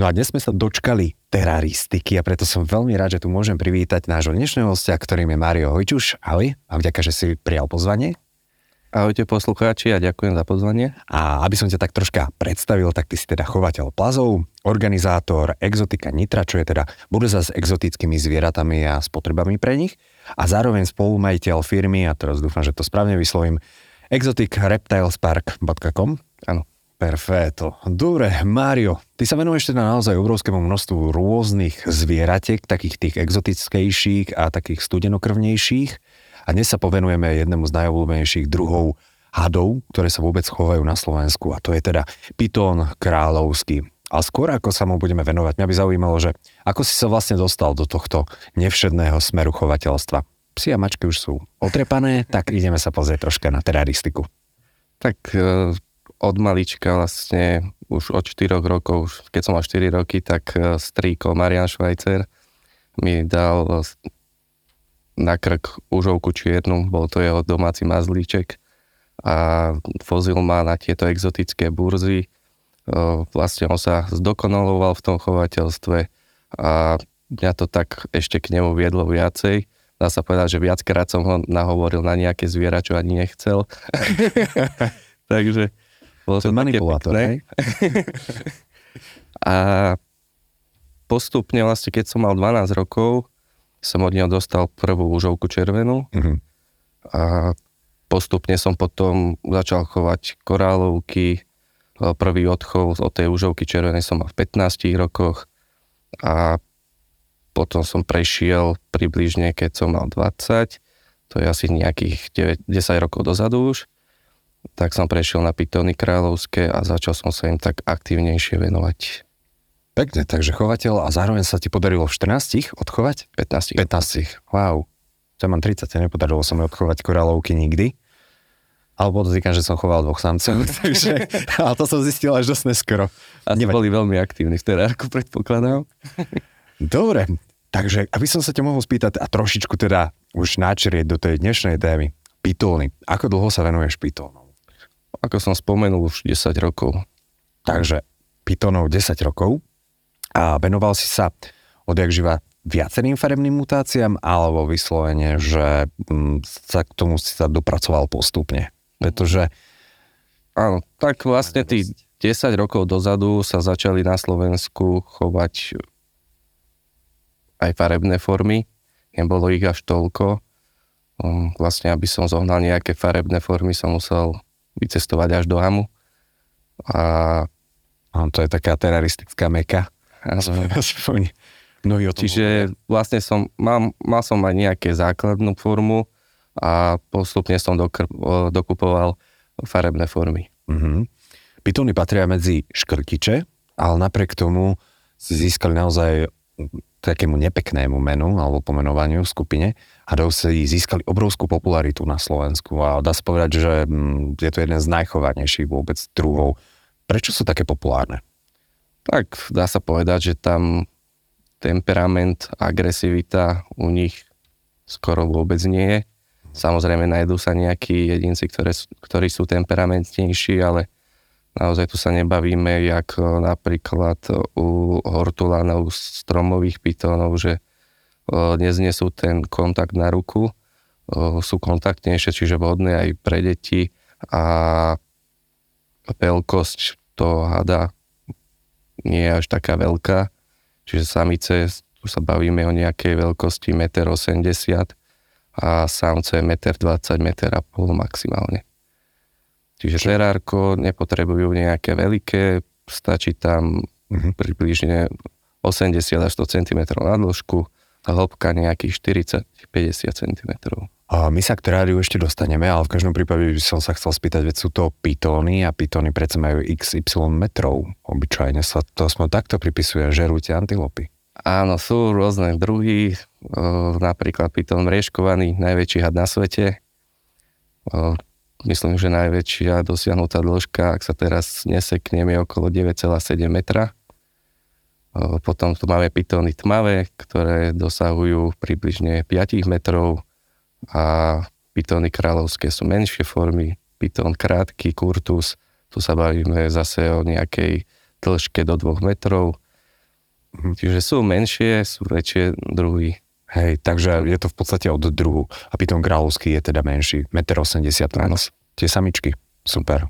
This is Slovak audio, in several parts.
No a dnes sme sa dočkali teraristiky a preto som veľmi rád, že tu môžem privítať nášho dnešného hostia, ktorým je Mario Hojčuš. Ahoj a vďaka, že si prijal pozvanie. Ahojte poslucháči a ďakujem za pozvanie. A aby som ťa tak troška predstavil, tak ty si teda chovateľ plazov, organizátor Exotika Nitra, čo je teda burza s exotickými zvieratami a spotrebami pre nich a zároveň spolumajiteľ firmy, a teraz dúfam, že to správne vyslovím, exoticreptilespark.com. Áno. Perfetto. Dobre, Mário, ty sa venuješ teda naozaj obrovskému množstvu rôznych zvieratiek, takých tých exotickejších a takých studenokrvnejších. A dnes sa povenujeme jednému z najobľúbenejších druhov hadov, ktoré sa vôbec chovajú na Slovensku. A to je teda pitón kráľovský. A skôr ako sa mu budeme venovať, mňa by zaujímalo, že ako si sa vlastne dostal do tohto nevšedného smeru chovateľstva. Psi a mačky už sú otrepané, tak ideme sa pozrieť troška na teraristiku. Tak e, od malička vlastne už od 4 rokov, keď som mal 4 roky, tak e, strýko Marian Švajcer mi dal e, na krk užovku čiernu, bol to jeho domáci mazlíček a vozil ma na tieto exotické burzy. E, vlastne on sa zdokonaloval v tom chovateľstve a mňa to tak ešte k nemu viedlo viacej. Dá sa povedať, že viackrát som ho nahovoril na nejaké zviera, čo ani nechcel. Takže bolo to manipulátor, hej? a postupne vlastne, keď som mal 12 rokov, som od neho dostal prvú užovku červenú. Mm-hmm. a postupne som potom začal chovať korálovky, prvý odchov od tej užovky červenej som mal v 15 rokoch. A potom som prešiel približne, keď som mal 20, to je asi nejakých 9, 10 rokov dozadu už, tak som prešiel na pitóny kráľovské a začal som sa im tak aktívnejšie venovať. Pekne, takže chovateľ a zároveň sa ti podarilo v 14 odchovať? 15. 15. Wow. Ja mám 30, nepodarilo sa mi odchovať korálovky nikdy. Alebo podotýkam, že som choval dvoch samcov, takže, ale to som zistil až dosť neskoro. A boli veľmi aktívni v terárku, predpokladám. Dobre, takže aby som sa ťa mohol spýtať a trošičku teda už načrieť do tej dnešnej témy. Pitóny. Ako dlho sa venuješ pitónom? Ako som spomenul, už 10 rokov. Takže pitonov 10 rokov a venoval si sa odjak živa viacerým farebným mutáciám alebo vyslovene, že mm, sa k tomu si sa dopracoval postupne. Pretože... Áno, tak vlastne tých 10 rokov dozadu sa začali na Slovensku chovať aj farebné formy. Nebolo ich až toľko. Hm, vlastne, aby som zohnal nejaké farebné formy, som musel vycestovať až do Hamu. A a to je taká teroristická meka. Mnohí o tom Čiže vlastne som, mám, mal som aj nejaké základnú formu a postupne som dokr, dokupoval farebné formy. Mm-hmm. Pitóny patria medzi škrtiče, ale napriek tomu si získali naozaj takému nepeknému menu alebo pomenovaniu v skupine si získali obrovskú popularitu na Slovensku a dá sa povedať, že mm, je to jeden z najchovanejších vôbec druhov. Prečo sú také populárne? Tak dá sa povedať, že tam temperament, agresivita u nich skoro vôbec nie je. Samozrejme nájdú sa nejakí jedinci, ktoré, ktorí sú temperamentnejší, ale Naozaj tu sa nebavíme, jak e, napríklad u hortulánov, stromových pitónov, že neznesú ten kontakt na ruku, sú kontaktnejšie, čiže vhodné aj pre deti a veľkosť toho hada nie je až taká veľká, čiže samice, tu sa bavíme o nejakej veľkosti 1,80 m a samce 1,20 m, 1,5 m maximálne. Čiže terárko nepotrebujú nejaké veľké, stačí tam uh-huh. približne 80 až 100 cm na dĺžku hĺbka nejakých 40-50 cm. A my sa k teráriu ešte dostaneme, ale v každom prípade by som sa chcel spýtať, veď sú to pitóny a pitóny predsa majú XY metrov. Obyčajne sa to aspoň takto pripisuje, žerú tie antilopy. Áno, sú rôzne druhy, napríklad piton mriežkovaný, najväčší had na svete. Myslím, že najväčšia dosiahnutá dĺžka, ak sa teraz neseknem, je okolo 9,7 metra. Potom tu máme pitóny tmavé, ktoré dosahujú približne 5 metrov a pitóny kráľovské sú menšie formy, pitón krátky, kurtus, tu sa bavíme zase o nejakej dĺžke do 2 metrov. Čiže sú menšie, sú väčšie druhy. Hej, takže je to v podstate od druhu. A piton kráľovský je teda menší, 1,80 m. Tie samičky, super.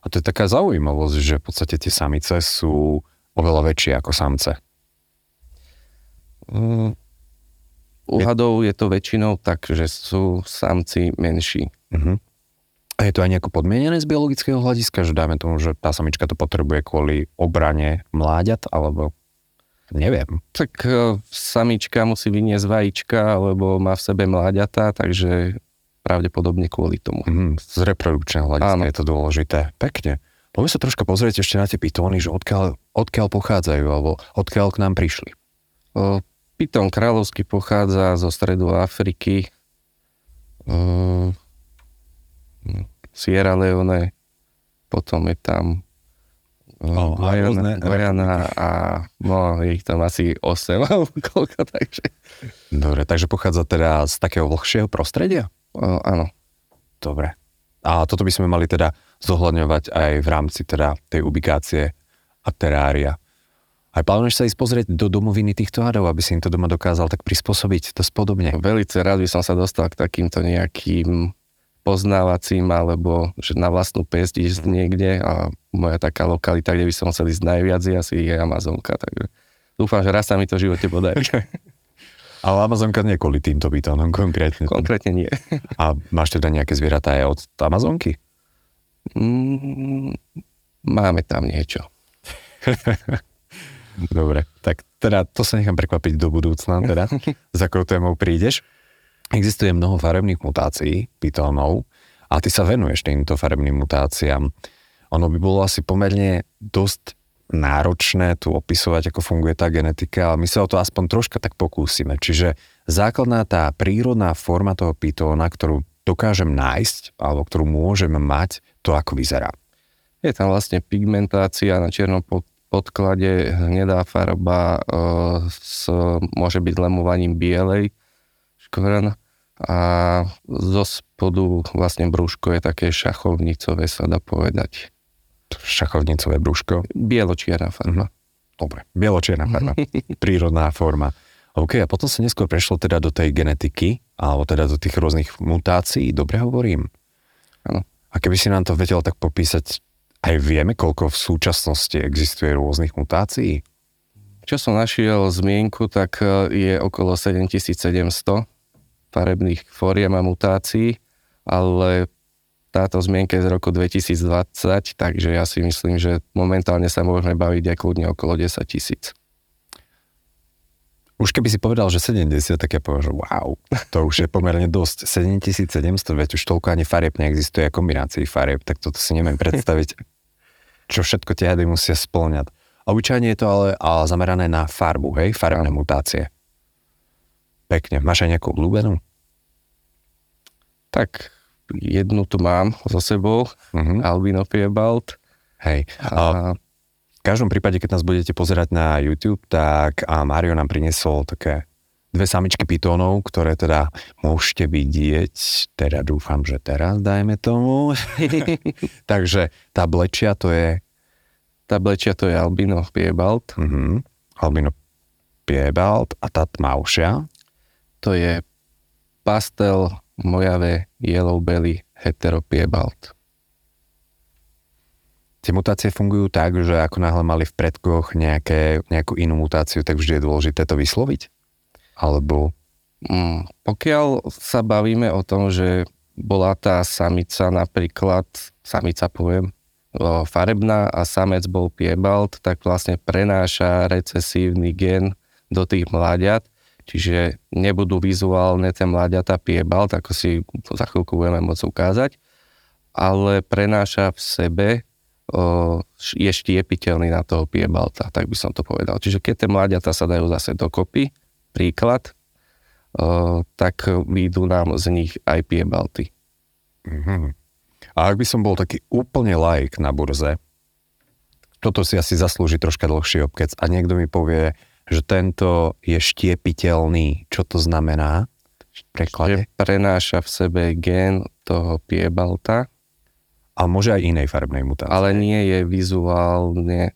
A to je taká zaujímavosť, že v podstate tie samice sú oveľa väčšie ako samce. Mm, u hadov je to väčšinou tak, že sú samci menší. Uh-huh. A je to aj nejako podmienené z biologického hľadiska, že dáme tomu, že tá samička to potrebuje kvôli obrane mláďat, alebo neviem. Tak uh, samička musí vyniesť vajíčka, alebo má v sebe mláďata, takže pravdepodobne kvôli tomu. Mm, z reprodukčného hľadiska Áno. je to dôležité. Pekne. Poďme sa troška pozrieť ešte na tie pitóny, že odkiaľ, odkiaľ pochádzajú, alebo odkiaľ k nám prišli. O, pitón kráľovský pochádza zo stredu Afriky. O, Sierra Leone, potom je tam Guyana a no, je ich tam asi 8 alebo koľko, takže... Dobre, takže pochádza teda z takého vlhšieho prostredia? O, áno. Dobre. A toto by sme mali teda zohľadňovať aj v rámci teda tej ubikácie a terária. Aj plánuješ sa ísť pozrieť do domoviny týchto hadov, aby si im to doma dokázal tak prispôsobiť to spodobne? Velice rád by som sa dostal k takýmto nejakým poznávacím, alebo že na vlastnú pesť ísť niekde a moja taká lokalita, kde by som chcel ísť najviac, je asi je Amazonka, takže dúfam, že raz sa mi to v živote podarí. Ale Amazonka nie kvôli týmto bytónom konkrétne. Konkrétne nie. A máš teda nejaké zvieratá aj od Amazonky? Mm, máme tam niečo. Dobre, tak teda to sa nechám prekvapiť do budúcna, teda, s akou témou prídeš. Existuje mnoho farebných mutácií pitónov a ty sa venuješ týmto farebným mutáciám. Ono by bolo asi pomerne dosť náročné tu opisovať, ako funguje tá genetika, ale my sa o to aspoň troška tak pokúsime. Čiže základná tá prírodná forma toho pitóna, ktorú dokážem nájsť, alebo ktorú môžem mať, to ako vyzerá. Je tam vlastne pigmentácia na čiernom podklade, hnedá farba, e, s, môže byť lemovaním bielej, škvrn a zo spodu vlastne brúško je také šachovnicové, sa dá povedať. Šachovnicové brúško? Bieločierna farba. Mhm. Dobre, bieločierna farba. Prírodná forma. OK, a potom sa neskôr prešlo teda do tej genetiky, alebo teda do tých rôznych mutácií, dobre hovorím? Áno. A keby si nám to vedel tak popísať, aj vieme, koľko v súčasnosti existuje rôznych mutácií? Čo som našiel zmienku, tak e, je okolo 7700 farebných fóriem a mutácií, ale táto zmienka je z roku 2020, takže ja si myslím, že momentálne sa môžeme baviť aj kľudne okolo 10 tisíc. Už keby si povedal, že 70, tak ja poviem, že wow, to už je pomerne dosť. 7700, veď už toľko ani farieb neexistuje, kombinácií farieb, tak toto si neviem predstaviť, čo všetko tie hady musia splňať. Obyčajne je to ale, ale zamerané na farbu, hej, farebné mutácie. Pekne. Máš aj nejakú obľúbenú? Tak jednu tu mám so sebou, uh-huh. Albino Piebald. Hej. A... V každom prípade, keď nás budete pozerať na YouTube, tak a Mario nám priniesol také dve samičky pitónov, ktoré teda môžete vidieť, teda dúfam, že teraz dajme tomu. Takže tá blečia to je... Tá blečia to je Albino Piebald. Uh-huh. Albino Piebald a tá tmavšia to je pastel mojave yellow belly heteropiebald. Tie mutácie fungujú tak, že ako náhle mali v predkoch nejaké, nejakú inú mutáciu, tak vždy je dôležité to vysloviť? Alebo... Mm, pokiaľ sa bavíme o tom, že bola tá samica napríklad, samica poviem, farebná a samec bol piebald, tak vlastne prenáša recesívny gen do tých mláďat čiže nebudú vizuálne tie mláďata piebal, ako si za chvíľku budeme môcť ukázať, ale prenáša v sebe je štiepiteľný na toho piebalta, tak by som to povedal. Čiže keď tie mláďata sa dajú zase dokopy, príklad, tak výjdu nám z nich aj piebalty. Mm-hmm. A ak by som bol taký úplne like na burze, toto si asi zaslúži troška dlhší obkec a niekto mi povie, že tento je štiepiteľný. Čo to znamená? Preklade? Že prenáša v sebe gen toho piebalta. A môže aj inej farbnej mutácie. Ale nie je vizuálne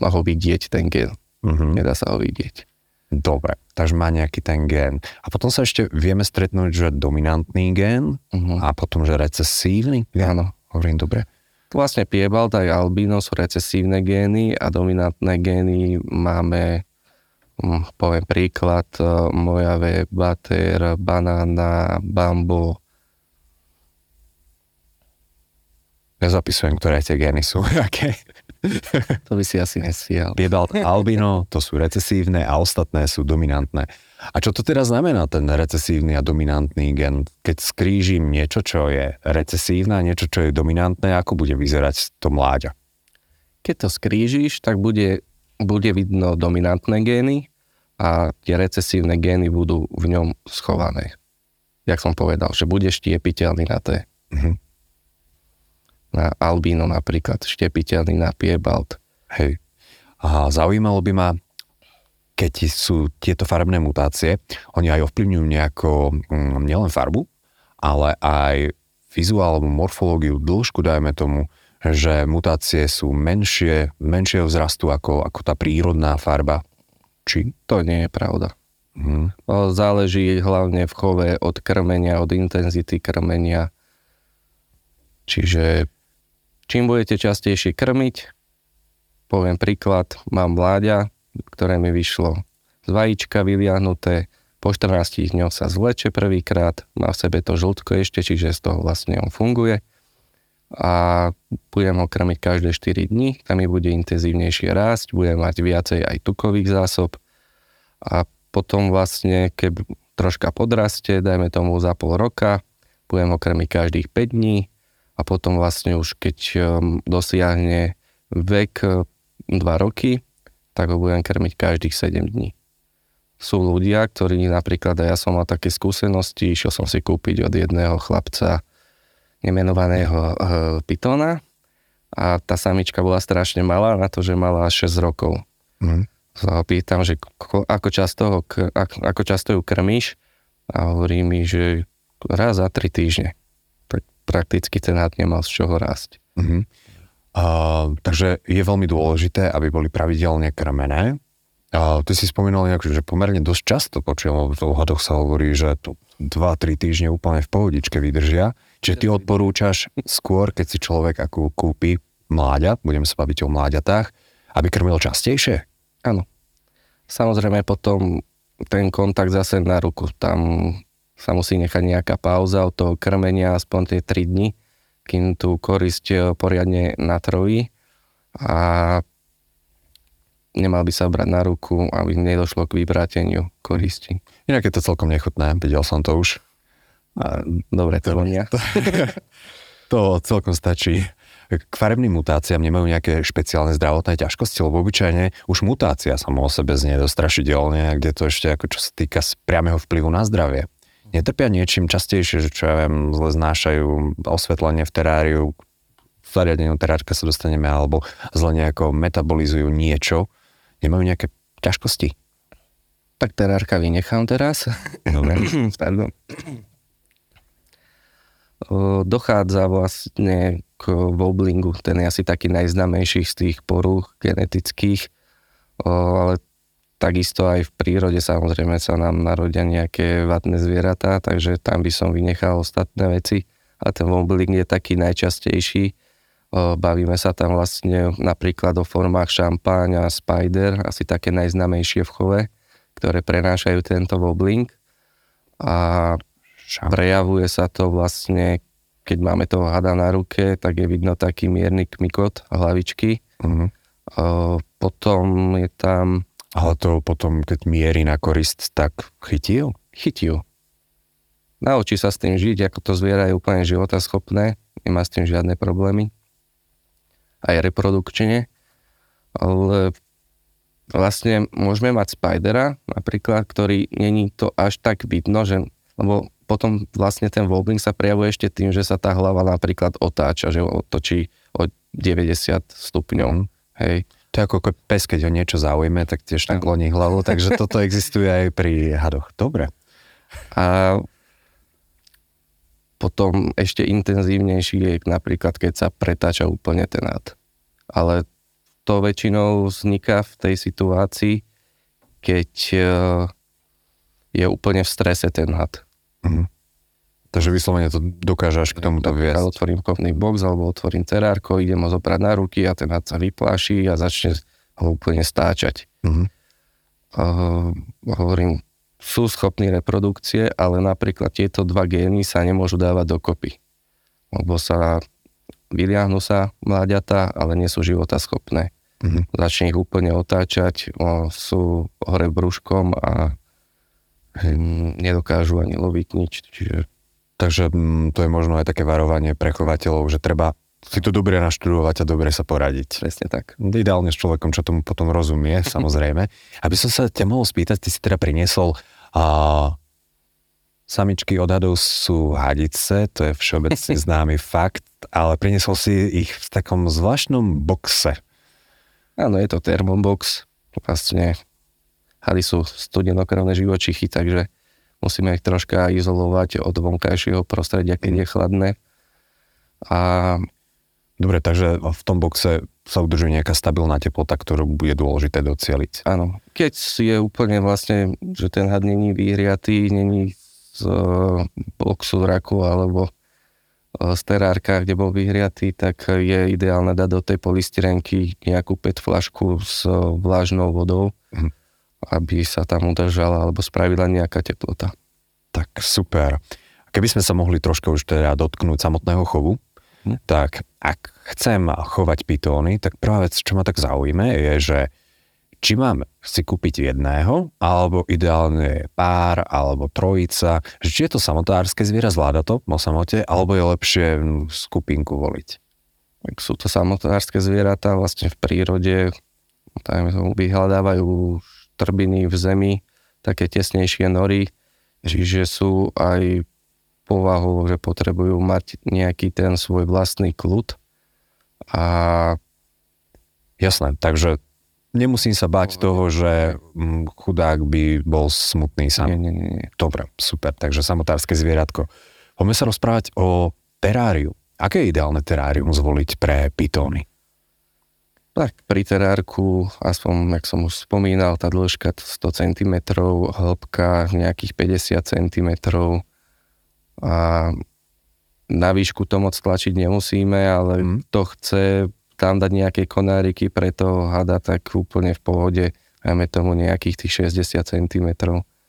ho vidieť ten gen. Uh-huh. Nedá sa ho vidieť. Dobre, takže má nejaký ten gen. A potom sa ešte vieme stretnúť, že dominantný gen uh-huh. a potom, že recesívny gen. Áno. Hovorím dobre. Vlastne piebalt aj albino sú recesívne gény a dominantné gény máme, hm, poviem príklad, e, mojave, bater, banána, bambu. Ja zapisujem, ktoré tie gény sú. Aké? to by si asi nesial. Piebalt albino, to sú recesívne a ostatné sú dominantné. A čo to teda znamená ten recesívny a dominantný gen? Keď skrížim niečo, čo je recesívne a niečo, čo je dominantné, ako bude vyzerať to mláďa? Keď to skrížiš, tak bude, bude vidno dominantné gény a tie recesívne gény budú v ňom schované. Jak som povedal, že bude štiepiteľný na té. Uh-huh na albíno napríklad, štepiteľný na piebalt. Hej. A zaujímalo by ma, keď sú tieto farebné mutácie, oni aj ovplyvňujú nejako mm, nielen farbu, ale aj vizuál morfológiu, dĺžku, dajme tomu, že mutácie sú menšie, menšieho vzrastu ako, ako tá prírodná farba. Či? To nie je pravda. Hmm. Záleží hlavne v chove od krmenia, od intenzity krmenia. Čiže Čím budete častejšie krmiť, poviem príklad, mám mláďa, ktoré mi vyšlo z vajíčka vyliahnuté, po 14 dňoch sa zleče prvýkrát, má v sebe to žltko ešte, čiže z toho vlastne on funguje. A budem ho krmiť každé 4 dní, tam mi bude intenzívnejšie rásť, budem mať viacej aj tukových zásob. A potom vlastne, keď troška podraste, dajme tomu za pol roka, budem ho krmiť každých 5 dní, a potom vlastne už keď um, dosiahne vek 2 uh, roky, tak ho budem krmiť každých 7 dní. Sú ľudia, ktorí napríklad, a ja som mal také skúsenosti, išiel som si kúpiť od jedného chlapca nemenovaného uh, pitona a tá samička bola strašne malá na to, že mala 6 rokov. Mm. Sa ho pýtam, že ako často, ho, ako často ju krmíš a hovorí mi, že raz za 3 týždne prakticky had nemal z čoho rásť. Uh-huh. Uh, takže je veľmi dôležité, aby boli pravidelne krmené. Uh, ty si spomínal nejak, že pomerne dosť často počujem, v hadoch sa hovorí, že to 2-3 týždne úplne v pohodičke vydržia. Čiže ty odporúčaš skôr, keď si človek ako kúpi mláďa, budeme sa baviť o mláďatách, aby krmil častejšie? Áno. Samozrejme potom ten kontakt zase na ruku. Tam sa musí nechať nejaká pauza od toho krmenia aspoň tie 3 dni, kým tú korisť e, poriadne natrojí a nemal by sa brať na ruku, aby nedošlo k vybráteniu koristi. Inak je to celkom nechutné, videl som to už. A, dobre, to vonia. To, to celkom stačí. K farebným mutáciám nemajú nejaké špeciálne zdravotné ťažkosti, lebo obyčajne už mutácia samo o sebe znie dostrašidelne, kde to ešte ako čo sa týka priameho vplyvu na zdravie netrpia niečím častejšie, že čo ja viem, zle znášajú osvetlenie v teráriu, v zariadeniu terárka sa dostaneme, alebo zle nejako metabolizujú niečo, nemajú nejaké ťažkosti? Tak terárka vynechám teraz. Dobre. Pardon. Dochádza vlastne k woblingu, ten je asi taký najznamejší z tých porúch genetických, ale Takisto aj v prírode samozrejme sa nám narodia nejaké vatné zvieratá, takže tam by som vynechal ostatné veci. A ten wobbling je taký najčastejší. Bavíme sa tam vlastne napríklad o formách šampáň a spider, asi také najznamejšie v chove, ktoré prenášajú tento wobbling. A prejavuje sa to vlastne, keď máme toho hada na ruke, tak je vidno taký mierny kmikot hlavičky. Uh-huh. Potom je tam ale to potom, keď mierí na korist, tak chytil? Chytil. Naučí sa s tým žiť, ako to zviera je úplne životaschopné, nemá s tým žiadne problémy. aj reprodukčne, ale vlastne môžeme mať spidera napríklad, ktorý není to až tak vidno, že, lebo potom vlastne ten wobbling sa prejavuje ešte tým, že sa tá hlava napríklad otáča, že otočí o 90 stupňov. Mm. Hej. To je ako pes, keď ho niečo zaujme, tak tiež tak kloní hlavu, takže toto existuje aj pri hadoch. Dobre. A potom ešte intenzívnejší je napríklad, keď sa pretáča úplne ten had. Ale to väčšinou vzniká v tej situácii, keď e, je úplne v strese ten had. Mm. Takže vyslovene to dokáže až k tomu to viesť. Otvorím kovný box alebo otvorím terárko, idem ho zobrať na ruky a ten had sa vypláši a začne ho úplne stáčať. Mm-hmm. Uh, hovorím, sú schopní reprodukcie, ale napríklad tieto dva gény sa nemôžu dávať dokopy. Lebo sa vyliahnu sa mláďata, ale nie sú života schopné. Mm-hmm. Začne ich úplne otáčať, o, sú hore brúškom a hm, nedokážu ani loviť nič. Čiže... Takže hm, to je možno aj také varovanie pre chovateľov, že treba si to dobre naštudovať a dobre sa poradiť. Presne tak. Ideálne s človekom, čo tomu potom rozumie, samozrejme. Aby som sa ťa mohol spýtať, ty si teda priniesol a Samičky odhadov sú hadice, to je všeobecne známy fakt, ale priniesol si ich v takom zvláštnom boxe. Áno, je to termobox. Vlastne hady sú studenokrvné živočichy, takže musíme ich troška izolovať od vonkajšieho prostredia, keď je chladné. A... Dobre, takže v tom boxe sa udržuje nejaká stabilná teplota, ktorú bude dôležité docieliť. Áno. Keď je úplne vlastne, že ten had není vyhriatý, není z boxu raku alebo z terárka, kde bol vyhriatý, tak je ideálne dať do tej polystyrenky nejakú PET flašku s vlážnou vodou. Aby sa tam udržala alebo spravila nejaká teplota. Tak super. Keby sme sa mohli troška už teda dotknúť samotného chovu, hm. tak ak chcem chovať pitóny, tak prvá vec, čo ma tak zaujíme, je, že či mám si kúpiť jedného, alebo ideálne je pár, alebo trojica, že či je to samotárske zviera, zvláda to o samote, alebo je lepšie skupinku voliť. Tak sú to samotárske zvieratá vlastne v prírode, vyhľadávajú štrbiny v zemi, také tesnejšie nory, čiže sú aj povahou, že potrebujú mať nejaký ten svoj vlastný kľud a Jasné, takže Nemusím sa báť toho, že mm, chudák by bol smutný sám. Nie, nie, nie. Dobre, super. Takže samotárske zvieratko. Poďme sa rozprávať o teráriu. Aké je ideálne terárium zvoliť pre pitóny? Tak pri terárku, aspoň, jak som už spomínal, tá dĺžka 100 cm, hĺbka nejakých 50 cm a na výšku to moc tlačiť nemusíme, ale mm. to chce tam dať nejaké konáriky pre toho hada, tak úplne v pohode, máme tomu nejakých tých 60 cm.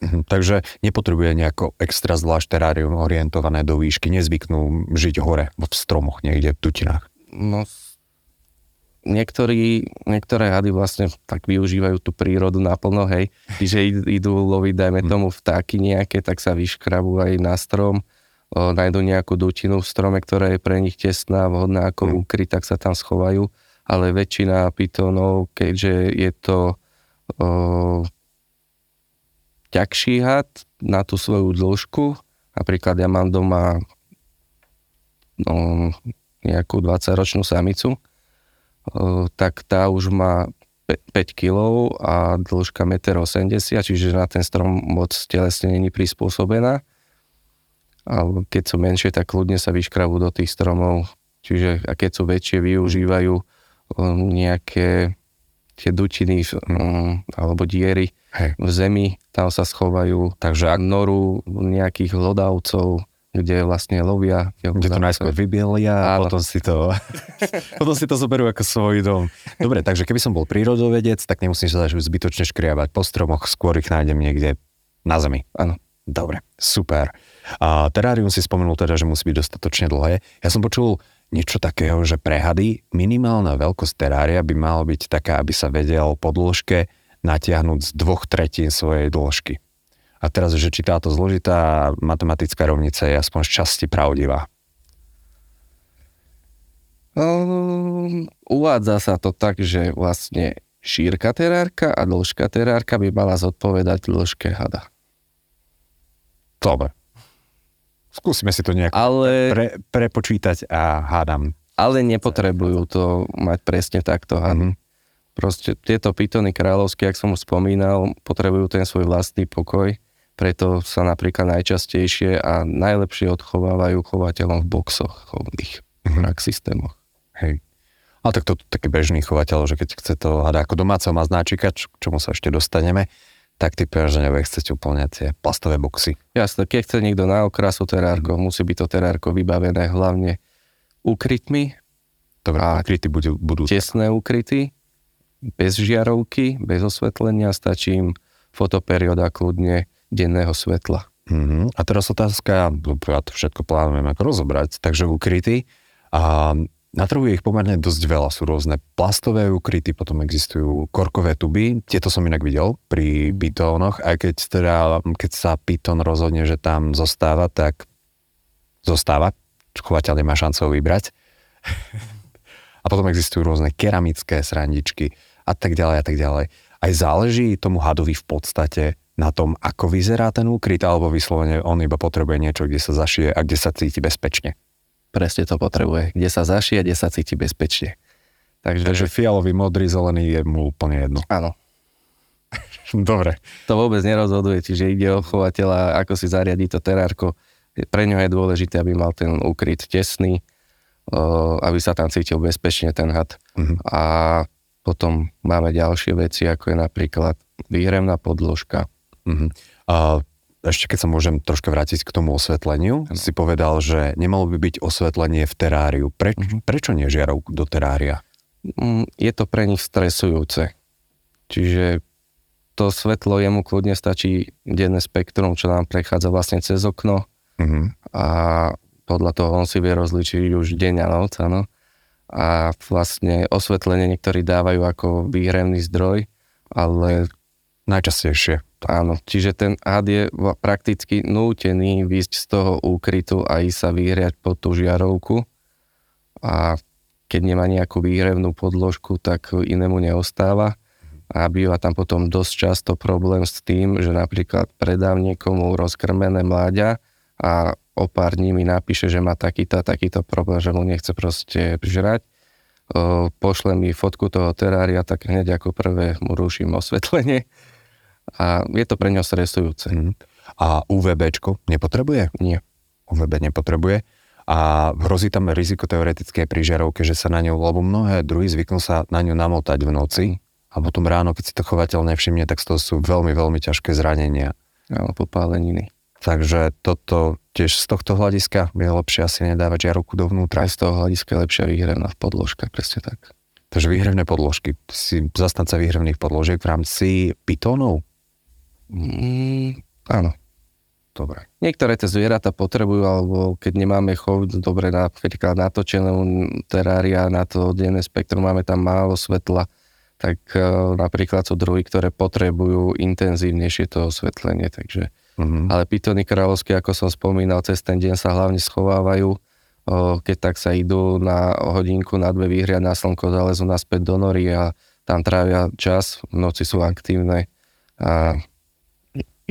Mhm, takže nepotrebuje nejako extra zvlášť terárium orientované do výšky, nezvyknú žiť hore v stromoch niekde v tutinách. No, niektorí, niektoré hady vlastne tak využívajú tú prírodu naplno, hej, že idú loviť, dajme mhm. tomu vtáky nejaké, tak sa vyškrabú aj na strom, o, nájdu nejakú dutinu v strome, ktorá je pre nich tesná, vhodná ako mm. ukryť, tak sa tam schovajú. Ale väčšina pitónov, keďže je to o, ťažší had na tú svoju dĺžku, napríklad ja mám doma no, nejakú 20-ročnú samicu, tak tá už má 5 kg a dĺžka 1,80 m, čiže na ten strom moc telesne není prispôsobená alebo keď sú menšie, tak kľudne sa vyškravú do tých stromov. Čiže a keď sú väčšie, využívajú nejaké tie dutiny um, alebo diery Hej. v zemi, tam sa schovajú. Takže ak noru nejakých hlodavcov, kde vlastne lovia. Kde to najskôr vybielia a potom si to, potom si to zoberú ako svoj dom. Dobre, takže keby som bol prírodovedec, tak nemusím sa zbytočne škriabať po stromoch, skôr ich nájdem niekde na zemi. Áno. Dobre, super. A terárium si spomenul teda, že musí byť dostatočne dlhé. Ja som počul niečo takého, že prehady minimálna veľkosť terária by mala byť taká, aby sa vedel po dĺžke natiahnuť z dvoch tretín svojej dĺžky. A teraz, že či táto zložitá matematická rovnica je aspoň z časti pravdivá. Um, uvádza sa to tak, že vlastne šírka terárka a dĺžka terárka by mala zodpovedať dĺžke hada. Dobre. Skúsime si to nejak Ale, pre, prepočítať a hádam. ale nepotrebujú to mať presne takto hady. Mhm. Proste tieto pitony kráľovské, ak som už spomínal, potrebujú ten svoj vlastný pokoj, preto sa napríklad najčastejšie a najlepšie odchovávajú chovateľom v boxoch chovných Mhm. mm systémoch. Hej. Ale tak to taký bežný chovateľ, že keď chce to hada ako domáceho maznáčika, čo, čomu sa ešte dostaneme, tak typujem, že nebude chcieť úplne tie plastové boxy. Jasne, keď chce niekto na okrasu terárko, Mhm. musí byť to terárko vybavené hlavne úkrytmi, Dobre, A kryty budú, budú tesné úkryty, bez žiarovky, bez osvetlenia, stačí im fotoperióda kľudne denného svetla. Mm-hmm. A teraz otázka, ja to všetko plánujem ako rozobrať, takže ukryty. A na trhu je ich pomerne dosť veľa. Sú rôzne plastové ukryty, potom existujú korkové tuby. Tieto som inak videl pri pitónoch, aj keď, teda, keď sa pitón rozhodne, že tam zostáva, tak zostáva. Chovateľ nemá šancu vybrať. a potom existujú rôzne keramické srandičky a tak ďalej a tak ďalej. Aj záleží tomu hadovi v podstate na tom, ako vyzerá ten úkryt, alebo vyslovene on iba potrebuje niečo, kde sa zašije a kde sa cíti bezpečne. Presne to potrebuje. Kde sa zašije, kde sa cíti bezpečne. Takže, Takže fialový, modrý, zelený je mu úplne jedno. áno, Dobre. to vôbec nerozhoduje, čiže ide o chovateľa, ako si zariadi to terárko. Pre ňo je dôležité, aby mal ten úkryt tesný, aby sa tam cítil bezpečne ten had. Mhm. A potom máme ďalšie veci, ako je napríklad výhrevná podložka. Mhm. A ešte keď sa môžem troška vrátiť k tomu osvetleniu, si povedal, že nemalo by byť osvetlenie v teráriu. Preč, Mhm. Prečo nie žiarov do terária? Mm, Je to pre nich stresujúce. Čiže to svetlo jemu kľudne stačí denné spektrum, čo nám prechádza vlastne cez okno Mhm. a podľa toho on si vie rozličiť už deň a noc, áno. A vlastne osvetlenie niektorí dávajú ako výhrevný zdroj, ale Najčastejšie. áno, čiže ten had je prakticky nútený výjsť z toho úkrytu a ísť sa vyhriať pod tú žiarovku a keď nemá nejakú výhrevnú podložku, tak inému neostáva a býva tam potom dosť často problém s tým, že napríklad predám niekomu rozkrmené mláďa a o pár dní mi napíše, že má takýto takýto problém, že mu nechce proste žrať. Pošle mi fotku toho terária, tak hneď ako prvé mu ruším osvetlenie a je to pre ňo stresujúce. Mhm. A UVBčko nepotrebuje? Nie. UVB nepotrebuje. A hrozí tam riziko teoretické pri žiarovke, že sa na ňu, lebo mnohé druhy zvyknú sa na ňu namotať v noci a potom ráno, keď si to chovateľ nevšimne, tak to sú veľmi, veľmi ťažké zranenia. Áno, popáleniny. Takže toto tiež z tohto hľadiska je lepšie asi nedávať žiarovku dovnútra. Aj z toho hľadiska je lepšia výhrevná podložka, presne tak. Takže výhrevné podložky. Si zastanca výhrevných podložiek v rámci pitónov? Mm, áno. Dobre. Niektoré tie zvieratá potrebujú, alebo keď nemáme chov dobre napríklad natočenú terária na to denné spektrum, máme tam málo svetla, tak uh, napríklad sú druhy, ktoré potrebujú intenzívnejšie to osvetlenie. Takže, Mhm. ale pitony kráľovské, ako som spomínal, cez ten deň sa hlavne schovávajú, uh, keď tak sa idú na hodinku, na dve vyhriať na slnko, zalezú naspäť do nory a tam trávia čas, v noci sú aktívne a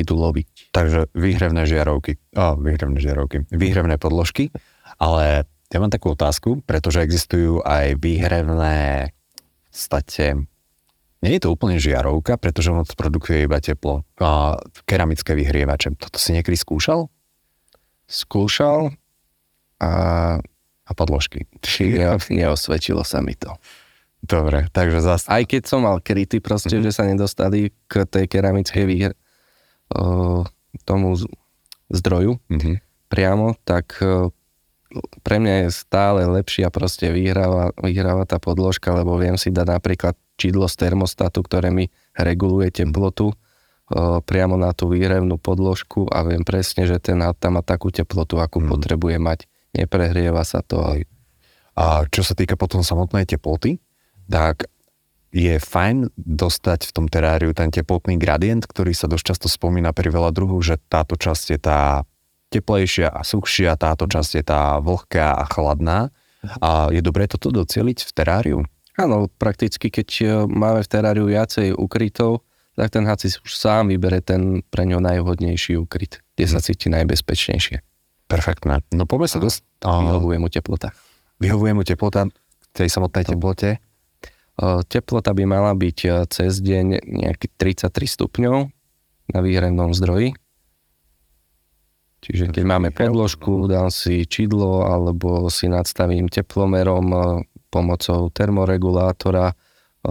idú loviť. Takže výhrevné žiarovky. Á, výhrevné žiarovky. Výhrevné podložky. Ale ja mám takú otázku, pretože existujú aj výhrevné v podstate nie je to úplne žiarovka, pretože ono produkuje iba teplo. A keramické vyhrievače. Toto si niekedy skúšal? Skúšal a A podložky. ne, neosvedčilo sa mi to. Dobre, takže zase... Aj keď som mal kryty proste, Mhm. mm-hmm. že sa nedostali k tej keramickej výhr, o, tomu z- zdroju Mhm. priamo, tak o, pre mňa je stále lepšia proste vyhráva, vyhráva tá podložka, lebo viem si dať napríklad čidlo z termostatu, ktoré mi reguluje teplotu o, priamo na tú výhrevnú podložku a viem presne, že ten had tam má takú teplotu, akú mm. potrebuje mať. Neprehrieva sa to. Hej. A čo sa týka potom samotnej teploty, tak je fajn dostať v tom teráriu ten teplotný gradient, ktorý sa dosť často spomína pri veľa druhov, že táto časť je tá teplejšia a suchšia, táto časť je tá vlhká a chladná. A je dobré toto docieliť v teráriu? Áno, prakticky keď e, máme v teráriu viacej ukrytov, tak ten si už sám vybere ten pre ňo najvhodnejší ukryt, kde sa cíti najbezpečnejšie. Perfektné. No poďme sa dosť... Vyhovuje mu teplota. Vyhovuje mu teplota tej samotnej teplote? Teplota by mala byť e, cez deň nejaký 33 stupňov na výhrennom zdroji. Čiže keď máme podložku, dám si čidlo alebo si nadstavím teplomerom e, pomocou termoregulátora e,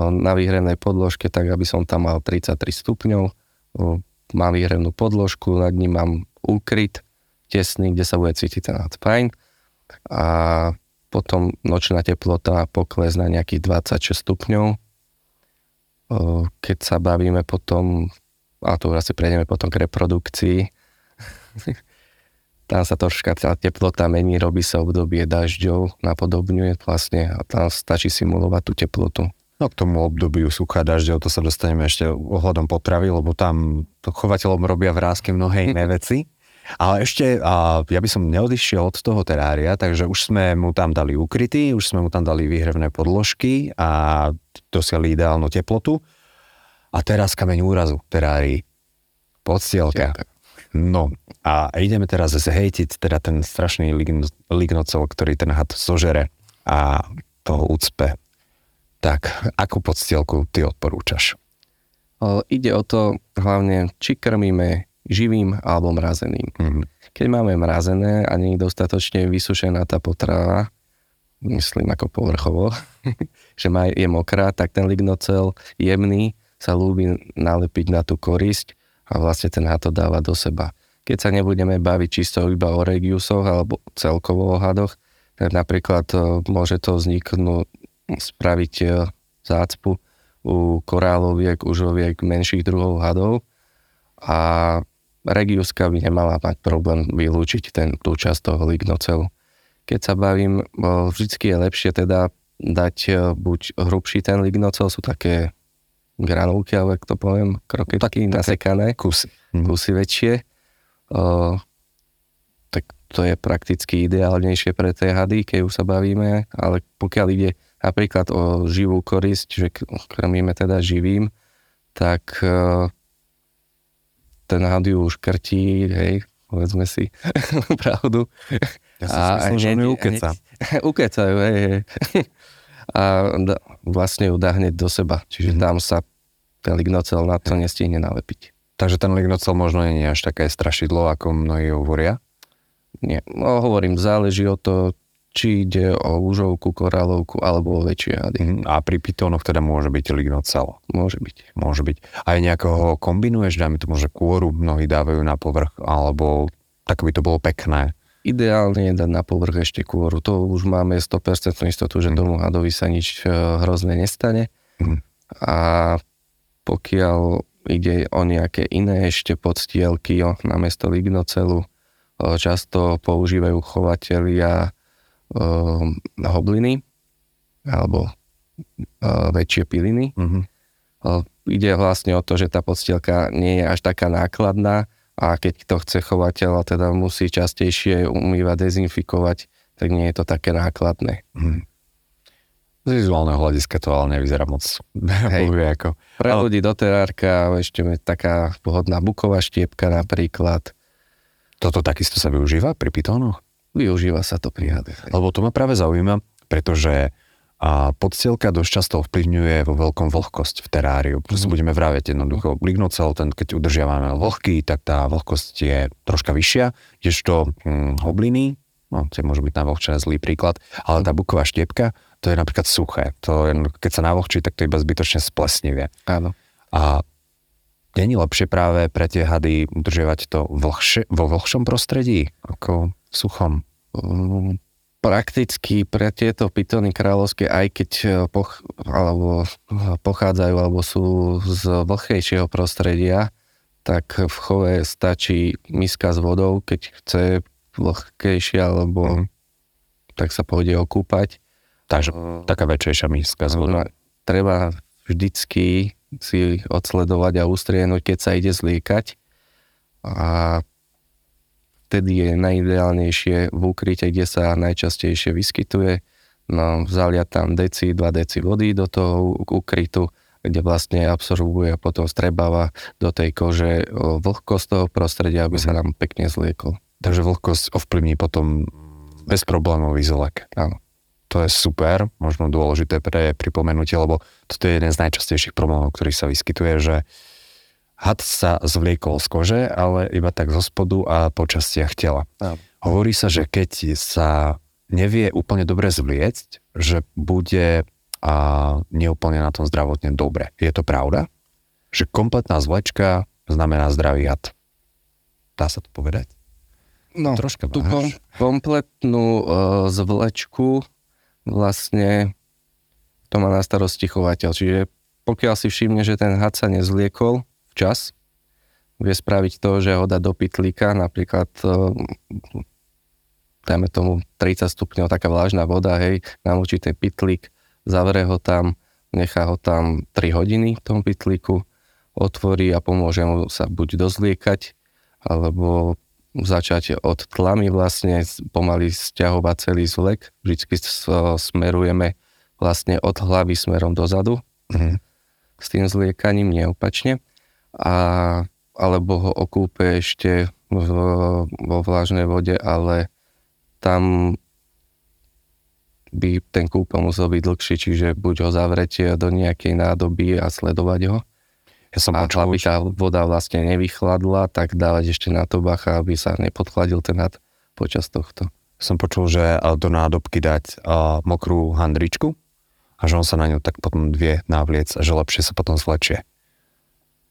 na výhrenej podložke, tak aby som tam mal 33 stupňov. Mám výhrenú podložku, nad ním mám úkryt tesný, kde sa bude cítiť ten fajn. A potom nočná teplota pokles na nejakých 26 stupňov. Keď sa bavíme potom, a tu asi prejdeme potom k reprodukcii, tam sa troška tá teplota mení, robí sa obdobie dažďov, napodobňuje vlastne a tam stačí simulovať tú teplotu. No k tomu obdobiu suchá dažďov, to sa dostaneme ešte ohľadom potravy, lebo tam to chovateľom robia vrázky mnohé iné veci. Ale ešte, a ja by som neodišiel od toho terária, takže už sme mu tam dali ukrytý, už sme mu tam dali výhrevné podložky a dosiahli ideálnu teplotu. A teraz kameň úrazu terárii. Podstielka. No a ideme teraz zhejtiť teda ten strašný lignocel, ktorý ten had zožere a toho úcpe. Tak, akú podstielku ty odporúčaš? Ide o to hlavne, či krmíme živým alebo mrazeným. Mm-hmm. Keď máme mrazené a nie je dostatočne vysušená tá potrava, myslím ako povrchovo, že má, je mokrá, tak ten lignocel jemný sa ľúbi nalepiť na tú korisť a vlastne ten to dáva do seba. Keď sa nebudeme baviť čisto iba o regiusoch alebo celkovo o hadoch, tak napríklad e, môže to vzniknúť, spraviť e, zácpu u koráloviek, užoviek, menších druhov hadov a Regiuska by nemala mať problém vylúčiť ten, tú časť toho lignocelu. Keď sa bavím, vždycky je lepšie teda dať e, buď hrubší ten lignocel, sú také granulky, alebo ak to poviem, kroketky tak, nasekané. Kusy. Mhm. Kusy väčšie. O, tak to je prakticky ideálnejšie pre tie hady, keď už sa bavíme, ale pokiaľ ide napríklad o živú korisť, že krmíme teda živým, tak e, ten had ju už krtí, hej, povedzme si pravdu. Ja som a, myslel, že on ukeca. Ukecajú, hej, hej. A da, vlastne ju dá hneď do seba, čiže mm-hmm. tam sa ten lignocel na to nestihne nalepiť. Takže ten lignocel možno nie je až také strašidlo, ako mnohí hovoria? Nie, no hovorím, záleží od toho, či ide o úžovku, korálovku alebo o väčšie hady. Mm, a pri pitónoch teda môže byť lignocel? Môže byť. Môže byť. Aj nejakého kombinuješ, dáme to môže kôru, mnohí dávajú na povrch, alebo tak by to bolo pekné. Ideálne je dať na povrch ešte kôru. To už máme 100% istotu, že tomu hadovi sa nič e, hrozné nestane. Mm. A pokiaľ ide o nejaké iné ešte podstielky o, namiesto lignocelu, často používajú chovatelia uh, hobliny alebo uh, väčšie piliny. Uh-huh. Uh, ide vlastne o to, že tá podstielka nie je až taká nákladná a keď to chce chovateľ a teda musí častejšie umývať, dezinfikovať, tak nie je to také nákladné. Uh-huh. Z vizuálneho hľadiska to ale nevyzerá moc Hej, ako. Pre ale... ľudí do terárka ešte je taká pohodná buková štiepka napríklad. Toto takisto sa využíva pri pitónoch? Využíva sa to pri HDF. Lebo to ma práve zaujíma, pretože a podstielka dosť často ovplyvňuje vo veľkom vlhkosť v teráriu. Proste mm. budeme vraviť jednoducho. Lignocel, ten, keď udržiavame vlhký, tak tá vlhkosť je troška vyššia, kdežto hm, hobliny, no tie môžu byť najvlhčené zlý príklad, ale tá buková štiepka, to je napríklad suché. To je, keď sa navlhčí, tak to iba zbytočne splesnivie. Áno. A není lepšie práve pre tie hady udržiavať to vlhšie, vo vlhšom prostredí, ako suchom. Mm, prakticky pre tieto pitony kráľovské, aj keď e, poch, alebo e, pochádzajú alebo sú z vlhkejšieho prostredia, tak v chove stačí miska s vodou, keď chce vlhkejšie alebo mm. tak sa pôjde okúpať. Takže uh, taká väčšejšia miska s vodou. Treba vždycky si odsledovať a ustriehnúť, keď sa ide zliekať. A vtedy je najideálnejšie v úkryte, kde sa najčastejšie vyskytuje, no, zaliať tam deci, 2 deci vody do toho ukrytu, kde vlastne absorbuje a potom strebáva do tej kože vlhkosť toho prostredia, aby sa mhm. nám pekne zliekol. Takže vlhkosť ovplyvní potom bezproblémový zlek. Áno. To je super, možno dôležité pre pripomenutie, lebo toto je jeden z najčastejších problémov, ktorý sa vyskytuje, že had sa zvliekol z kože, ale iba tak zo spodu a po častiach tela. Áno. Hovorí sa, že keď sa nevie úplne dobre zvliecť, že bude a neúplne na tom zdravotne dobre. Je to pravda? Že kompletná zvlečka znamená zdravý had. Dá sa to povedať? No, Troška tú kom, kompletnú uh, zvlečku vlastne to má na starosti chovateľ. Čiže pokiaľ si všimne, že ten had sa nezliekol včas, vie spraviť to, že ho dá do pitlíka, napríklad uh, dajme tomu 30 stupňov, taká vlážna voda, hej, namočí ten pitlík, zavre ho tam, nechá ho tam 3 hodiny v tom pitlíku, otvorí a pomôže mu sa buď dozliekať, alebo začať od tlamy vlastne pomaly stiahovať celý zlek. Vždycky smerujeme vlastne od hlavy smerom dozadu mm-hmm. s tým zliekaním, neopačne. A, alebo ho okúpe ešte vo vlážnej vode, ale tam by ten kúpel musel byť dlhší, čiže buď ho zavrieť do nejakej nádoby a sledovať ho. Ja som a aby tá voda vlastne nevychladla, tak dávať ešte na to bacha, aby sa nepodchladil ten had počas tohto. Som počul, že do nádobky dať uh, mokrú handričku a že on sa na ňu tak potom vie navliec a že lepšie sa potom zlečie.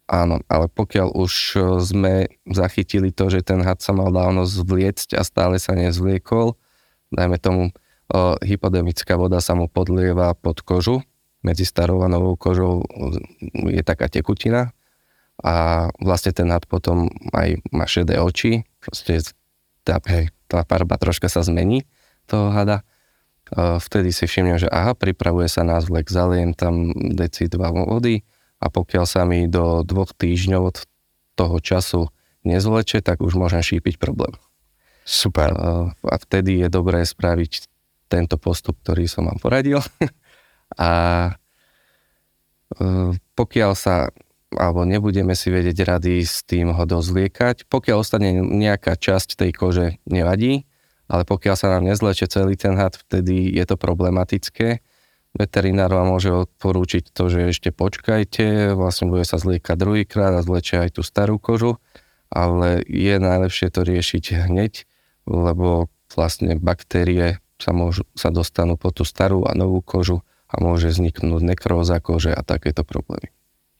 Áno, ale pokiaľ už e, sme zachytili to, že ten had sa mal dávno zvliecť a stále sa nezvliekol, dajme tomu, e, hypodemická voda sa mu podlieva pod kožu, medzi starou a novou kožou je taká tekutina a vlastne ten had potom aj má šedé oči, proste tá, tá farba troška sa zmení toho hada. E, vtedy si všimnem, že aha, pripravuje sa na zvlek, zaliem tam deci dva vody, a pokiaľ sa mi do dvoch týždňov od toho času nezleče, tak už môžem šípiť problém. Super. A vtedy je dobré spraviť tento postup, ktorý som vám poradil. A e, pokiaľ sa alebo nebudeme si vedieť rady s tým ho dozliekať, pokiaľ ostane nejaká časť tej kože, nevadí, ale pokiaľ sa nám nezleče celý ten had, vtedy je to problematické veterinár vám môže odporúčiť to, že ešte počkajte, vlastne bude sa zliekať druhýkrát a zlečia aj tú starú kožu, ale je najlepšie to riešiť hneď, lebo vlastne baktérie sa, môžu, sa dostanú po tú starú a novú kožu a môže vzniknúť nekróza kože a takéto problémy.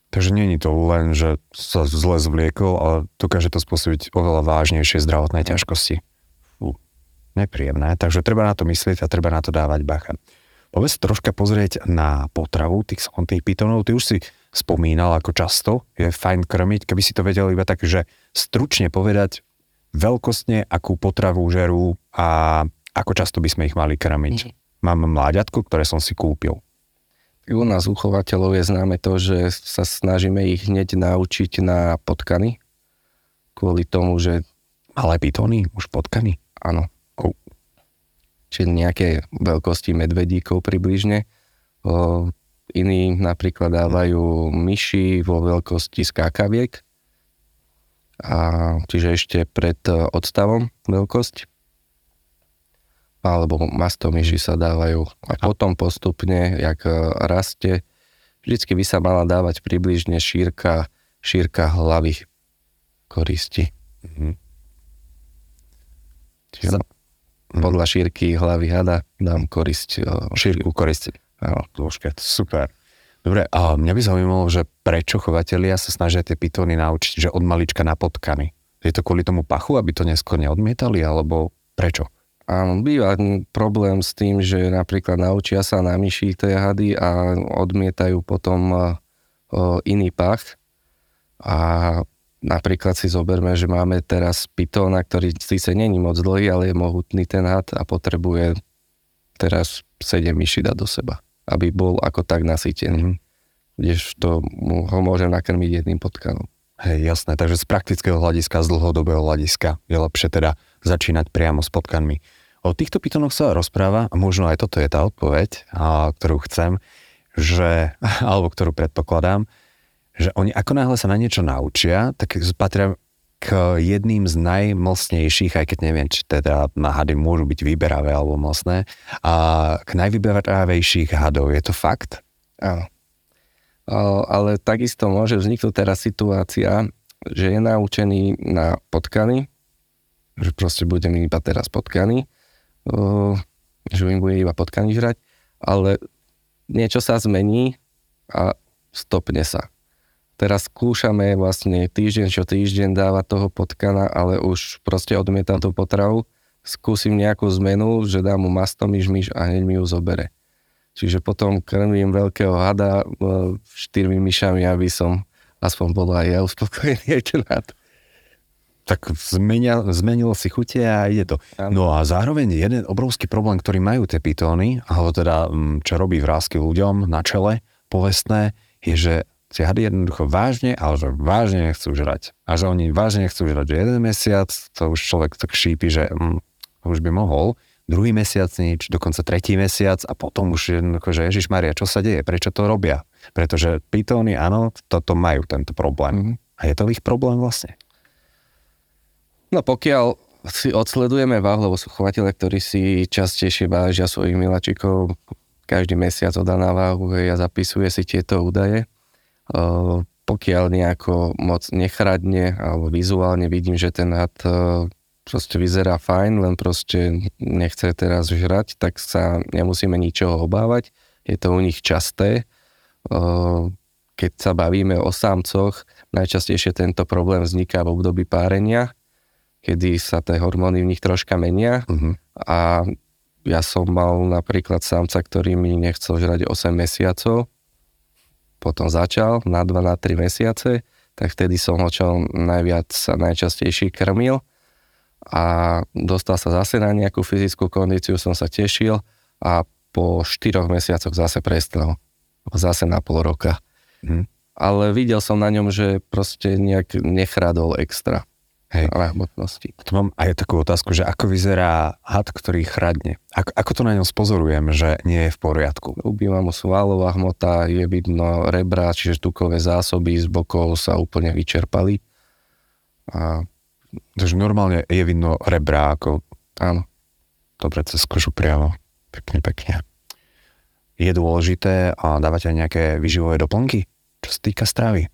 Takže nie je to len, že sa zle zvliekol, ale dokáže to spôsobiť oveľa vážnejšie zdravotné ťažkosti. Fú, nepríjemné, takže treba na to myslieť a treba na to dávať bacha. Poďme sa troška pozrieť na potravu tých tých pitonov. Ty už si spomínal, ako často je fajn krmiť, keby si to vedel iba tak, že stručne povedať veľkostne, akú potravu žerú a ako často by sme ich mali krmiť. Mm-hmm. Mám mláďatko, ktoré som si kúpil. U nás uchovateľov je známe to, že sa snažíme ich hneď naučiť na potkany, kvôli tomu, že... Malé pitóny, už potkany? Áno či nejaké veľkosti medvedíkov približne. O, iní napríklad dávajú myši vo veľkosti skákaviek, a, čiže ešte pred e, odstavom veľkosť. Alebo myši sa dávajú. A potom postupne, jak e, rastie, vždycky by sa mala dávať približne šírka, šírka hlavy koristi. Mm-hmm. Čiže mm. Podľa šírky hlavy hada dám korisť. Šírku koristi. Áno, dĺžke, super. Dobre, a mňa by zaujímalo, že prečo chovatelia sa snažia tie pitóny naučiť, že od malička na potkany. Je to kvôli tomu pachu, aby to neskôr neodmietali, alebo prečo? Áno, býva problém s tým, že napríklad naučia sa na myši tie hady a odmietajú potom iný pach. A Napríklad si zoberme, že máme teraz pitóna, ktorý síce není moc dlhý, ale je mohutný ten had a potrebuje teraz 7 myši dať do seba, aby bol ako tak nasytený. Mm-hmm. to ho môžem nakrmiť jedným potkanom. Hej, jasné, takže z praktického hľadiska, z dlhodobého hľadiska je lepšie teda začínať priamo s potkanmi. O týchto pytonoch sa rozpráva, a možno aj toto je tá odpoveď, a, ktorú chcem, že, alebo ktorú predpokladám, že oni ako náhle sa na niečo naučia, tak patria k jedným z najmlsnejších, aj keď neviem, či teda hady môžu byť vyberavé alebo mlsné, a k najvyberavejších hadov. Je to fakt? Áno. Ale takisto môže vzniknúť teraz situácia, že je naučený na potkany, že proste budem iba teraz potkany, že im bude iba potkany žrať, ale niečo sa zmení a stopne sa. Teraz skúšame vlastne týždeň čo týždeň dávať toho potkana, ale už proste odmietam tú potravu. Skúsim nejakú zmenu, že dám mu mastomyš myš a hneď mi ju zobere. Čiže potom krmím veľkého hada štyrmi myšami, aby som aspoň bol aj ja uspokojený na to. Tak zmenia, zmenilo si chute a ide to. No a zároveň jeden obrovský problém, ktorý majú tie pitóny, alebo teda čo robí vrázky ľuďom na čele, povestné, je, že tie hady jednoducho vážne, ale že vážne nechcú žrať. A že oni vážne nechcú žrať, že jeden mesiac to už človek tak šípi, že mm, už by mohol, druhý mesiac nič, dokonca tretí mesiac a potom už jednoducho, že Ježiš Maria, čo sa deje, prečo to robia? Pretože pitóny, áno, toto majú tento problém. Mm-hmm. A je to ich problém vlastne? No pokiaľ si odsledujeme váhu, lebo sú chovateľe, ktorí si častejšie vážia svojich miláčikov, každý mesiac odá na váhu a zapisuje si tieto údaje, pokiaľ nejako moc nechradne alebo vizuálne vidím, že ten had proste vyzerá fajn, len proste nechce teraz žrať, tak sa nemusíme ničoho obávať. Je to u nich časté. Keď sa bavíme o sámcoch, najčastejšie tento problém vzniká v období párenia, kedy sa tie hormóny v nich troška menia uh-huh. a ja som mal napríklad sámca, ktorý mi nechcel žrať 8 mesiacov potom začal na 2 na 3 mesiace, tak vtedy som ho čo najviac a najčastejšie krmil a dostal sa zase na nejakú fyzickú kondíciu, som sa tešil a po 4 mesiacoch zase prestal. Zase na pol roka. Hm. Ale videl som na ňom, že proste nejak nechradol extra. Hej. hmotnosti. Tu mám aj takú otázku, že ako vyzerá had, ktorý chradne? Ako, ako to na ňom spozorujem, že nie je v poriadku? Ubýva mu svalová hmota, je vidno rebra, čiže tukové zásoby z bokov sa úplne vyčerpali. A... Takže normálne je vidno rebra ako... Áno. Dobre, cez kožu priamo. Pekne, pekne. Je dôležité a dávať aj nejaké vyživové doplnky, čo sa týka stravy?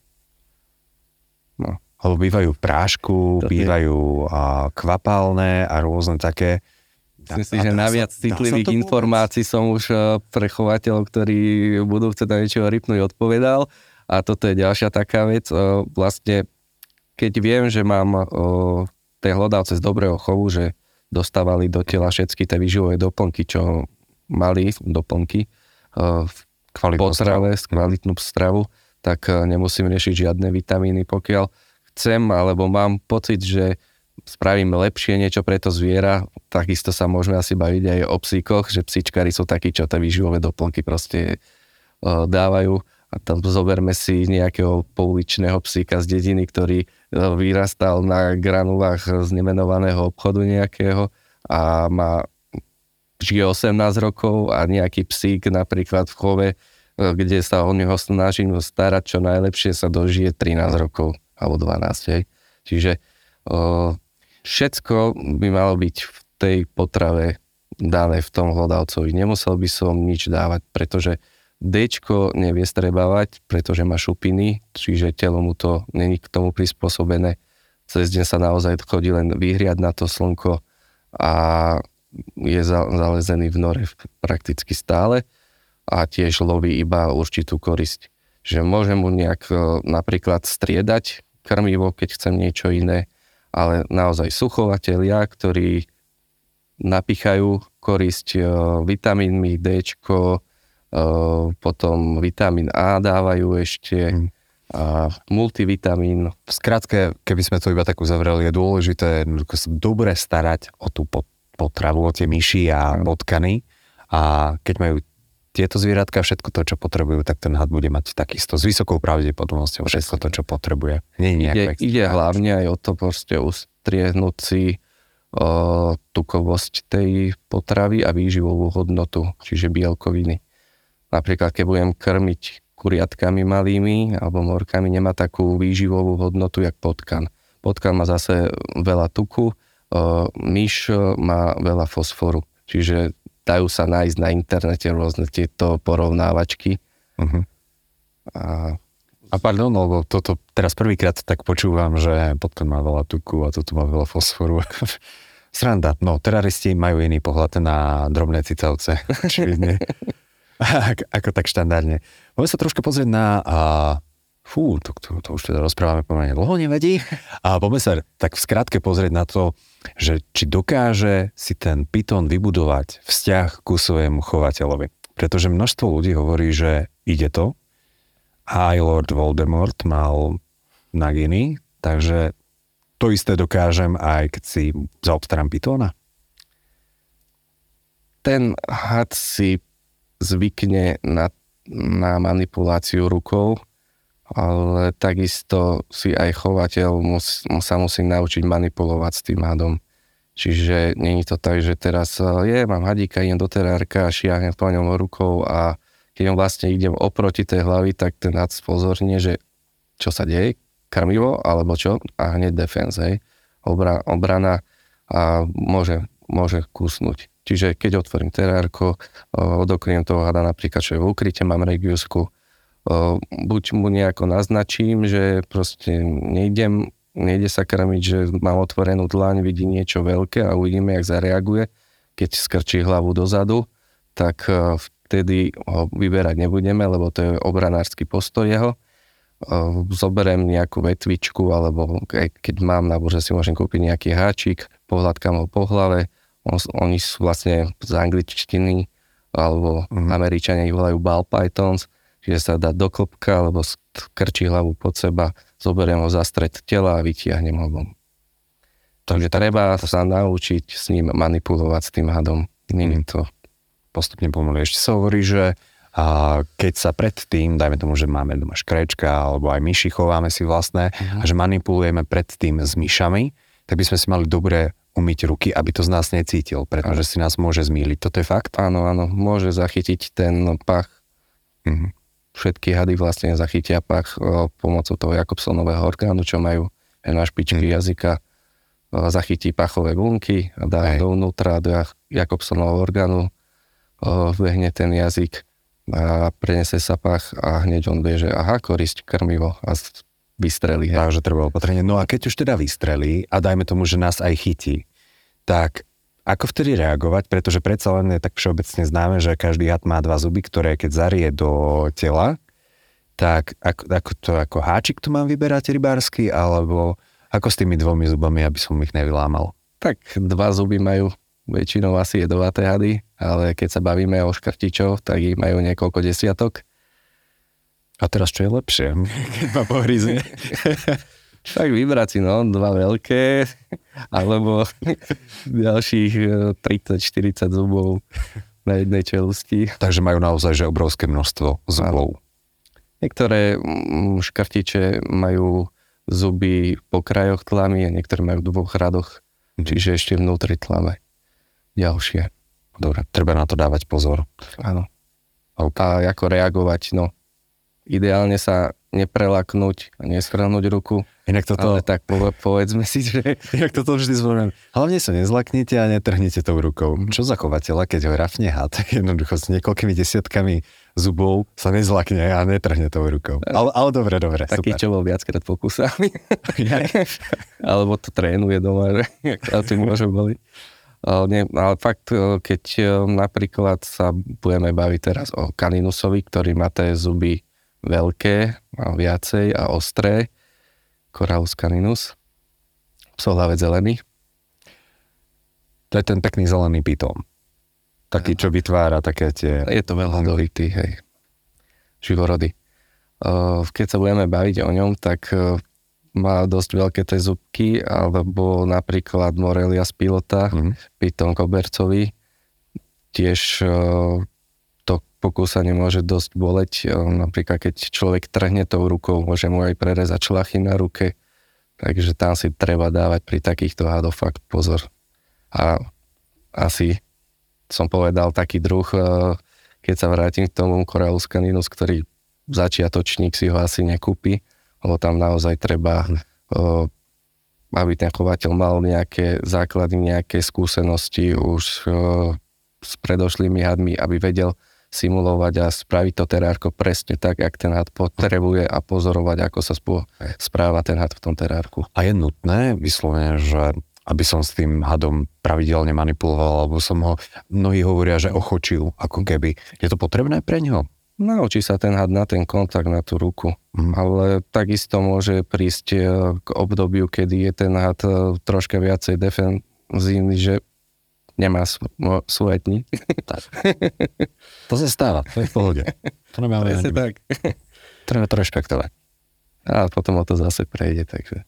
No, lebo bývajú prášku, to bývajú a, kvapalné a rôzne také. Myslím si, že naviac citlivých informácií som už e, pre chovateľov, ktorí budú chcieť na niečo rypnúť, odpovedal. A toto je ďalšia taká vec. E, vlastne, keď viem, že mám e, tie hlodavce z dobrého chovu, že dostávali do tela všetky tie výživové doplnky, čo mali doplnky v potrave, kvalitnú stravu, tak nemusím riešiť žiadne vitamíny, pokiaľ chcem alebo mám pocit, že spravím lepšie niečo pre to zviera, takisto sa môžeme asi baviť aj o psíkoch, že psíčkari sú takí, čo tie výživové doplnky proste uh, dávajú. A tam zoberme si nejakého pouličného psíka z dediny, ktorý uh, vyrastal na granulách z nemenovaného obchodu nejakého a má žije 18 rokov a nejaký psík napríklad v chove, uh, kde sa o neho snažím starať čo najlepšie, sa dožije 13 rokov alebo 12, hej. Čiže o, všetko by malo byť v tej potrave dané v tom hlodavcovi. Nemusel by som nič dávať, pretože D nevie strebávať, pretože má šupiny, čiže telo mu to není k tomu prispôsobené. Cez deň sa naozaj chodí len vyhriať na to slnko a je zalezený v nore prakticky stále a tiež loví iba určitú korisť. Že môžem mu nejak napríklad striedať krmivo, keď chcem niečo iné, ale naozaj suchovatelia, ktorí napichajú korisť e, vitamínmi D, e, potom vitamín A dávajú ešte mm. a multivitamín. V skratke, keby sme to iba tak uzavreli, je dôležité dobre starať o tú potravu, o tie myši a potkany a keď majú tieto zvieratka, všetko to, čo potrebujú, tak ten had bude mať takisto s vysokou pravdepodobnosťou všetko to, čo potrebuje. Nie je ide, ide hlavne aj o to proste ustriehnúť si tukovosť tej potravy a výživovú hodnotu, čiže bielkoviny. Napríklad, keď budem krmiť kuriatkami malými alebo morkami, nemá takú výživovú hodnotu, jak potkan. Potkan má zase veľa tuku, myš má veľa fosforu. Čiže dajú sa nájsť na internete rôzne tieto porovnávačky. Uh-huh. A a pardon, lebo toto teraz prvýkrát tak počúvam, že potkan má veľa tuku a toto má veľa fosforu. Sranda. No, teraristi majú iný pohľad na drobné cicavce. ako tak štandardne. Poďme sa trošku pozrieť na... A, fú, to, to, to už teda rozprávame pomerne dlho, nevadí. A poďme sa tak v skratke pozrieť na to, že či dokáže si ten Python vybudovať vzťah ku svojemu chovateľovi. Pretože množstvo ľudí hovorí, že ide to, aj Lord Voldemort mal Naginy, takže to isté dokážem aj keď si zaobstarám Pythona. Ten had si zvykne na, na manipuláciu rukou, ale takisto si aj chovateľ mus, sa musí naučiť manipulovať s tým hadom. Čiže není to tak, že teraz je, mám hadíka, idem do terárka, šiahnem po ňom rukou a keď vlastne idem oproti tej hlavy, tak ten had spozornie, že čo sa deje, krmivo alebo čo a hneď defense, hej, Obra, obrana a môže, môže kusnúť. Čiže keď otvorím terárko, odokriem toho hada napríklad, čo je v ukryte, mám regiusku, buď mu nejako naznačím, že proste nejdem, nejde sa krmiť, že mám otvorenú dlaň, vidí niečo veľké a uvidíme, jak zareaguje. Keď skrčí hlavu dozadu, tak vtedy ho vyberať nebudeme, lebo to je obranársky postoj jeho. Zoberiem nejakú vetvičku, alebo keď mám na že si môžem kúpiť nejaký háčik, pohľadkám ho po hlave. Oni sú vlastne z angličtiny, alebo mm. Američania ich volajú ball pythons, čiže sa dá do klopka, alebo krčí hlavu pod seba, zoberiem ho za stred tela a vytiahnem ho von. Takže treba sa naučiť s ním manipulovať s tým hadom. Není mhm. to postupne pomaly. Ešte sa hovorí, že a keď sa predtým, dajme tomu, že máme doma škrečka alebo aj myši chováme si vlastné uh-huh. a že manipulujeme predtým s myšami, tak by sme si mali dobre umyť ruky, aby to z nás necítil, pretože si nás môže zmýliť. Toto je fakt? Áno, áno, môže zachytiť ten pach. Uh-huh. Všetky hady vlastne zachytia pach o, pomocou toho Jakobsonového orgánu, čo majú na špičky uh-huh. jazyka zachytí pachové bunky a dá Aj. dovnútra do Jakobsonového orgánu vbehne ten jazyk a prenese sa pach a hneď on vie, že aha, korisť krmivo a vystrelí. Takže treba opatrenie. No a keď už teda vystrelí a dajme tomu, že nás aj chytí, tak ako vtedy reagovať, pretože predsa len je tak všeobecne známe, že každý had má dva zuby, ktoré keď zarie do tela, tak ako, ako to ako háčik tu mám vyberať rybársky, alebo ako s tými dvomi zubami, aby som ich nevylámal? Tak dva zuby majú väčšinou asi jedovaté hady, ale keď sa bavíme o škrtičov, tak ich majú niekoľko desiatok. A teraz čo je lepšie, keď ma pohryzne? tak vybrať si, no, dva veľké, alebo ďalších 30-40 e, zubov na jednej čelusti. Takže majú naozaj že obrovské množstvo zubov. Niektoré škrtiče majú zuby po krajoch tlamy a niektoré majú v dvoch radoch, mm. čiže ešte vnútri tlame ďalšie. Dobre, treba na to dávať pozor. Áno. A ako reagovať, no ideálne sa neprelaknúť a neskrhnúť ruku. Inak toto... Ale tak povedzme si, že... Inak toto vždy zvolím. Hlavne sa nezlaknite a netrhnite tou rukou. Čo za chovateľa, keď ho rafne had, tak jednoducho s niekoľkými desiatkami zubov sa nezlakne a netrhne tou rukou. Ale, ale dobre, dobre, Taký, super. čo bol viackrát pokusami. Alebo to trénuje doma, že to môže boliť. Nie, ale fakt, e, keď e, napríklad sa budeme baviť teraz o kaninusovi, ktorý má tie zuby veľké a viacej a ostré, Corallus caninus, psohlavec zelený. To je ten pekný zelený pitón. Taký, čo vytvára také tie... Je to veľa dolitý, hej. Živorody. Keď sa budeme baviť o ňom, tak má dosť veľké tie zubky, alebo napríklad Morelia z pilota, mm-hmm. Python kobercový, tiež uh, to pokúsanie môže dosť boleť. Uh, napríklad keď človek trhne tou rukou, môže mu aj prerezať člachy na ruke, takže tam si treba dávať pri takýchto hadoch fakt pozor. A asi som povedal taký druh, e, keď sa vrátim k tomu Corellus caninus, ktorý začiatočník si ho asi nekúpi, lebo tam naozaj treba, e, aby ten chovateľ mal nejaké základy, nejaké skúsenosti už e, s predošlými hadmi, aby vedel simulovať a spraviť to terárko presne tak, jak ten had potrebuje a pozorovať, ako sa správa ten had v tom terárku. A je nutné vyslovene, že aby som s tým hadom pravidelne manipuloval, alebo som ho, mnohí hovoria, že ochočil, ako keby. Je to potrebné pre neho? Naučí sa ten had na ten kontakt, na tú ruku. Mm. Ale takisto môže prísť e, k obdobiu, kedy je ten had e, troška viacej defenzívny, že nemá svoje dni. Tak. To sa stáva, to je v pohode. To nemáme tak. Treba to rešpektovať. A potom o to zase prejde, takže...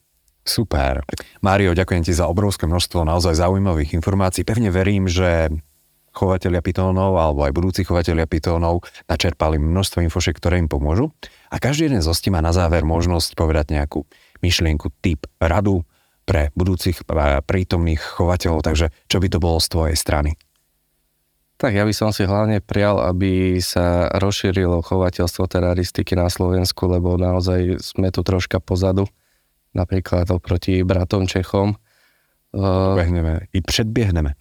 Super. Mário, ďakujem ti za obrovské množstvo naozaj zaujímavých informácií. Pevne verím, že chovateľia pitónov alebo aj budúci chovateľia pitónov načerpali množstvo infošiek, ktoré im pomôžu. A každý jeden z hostí má na záver možnosť povedať nejakú myšlienku, typ, radu pre budúcich prítomných chovateľov. Takže čo by to bolo z tvojej strany? Tak ja by som si hlavne prial, aby sa rozšírilo chovateľstvo teraristiky na Slovensku, lebo naozaj sme tu troška pozadu napríklad oproti bratom Čechom. Behneme, i predbiehneme.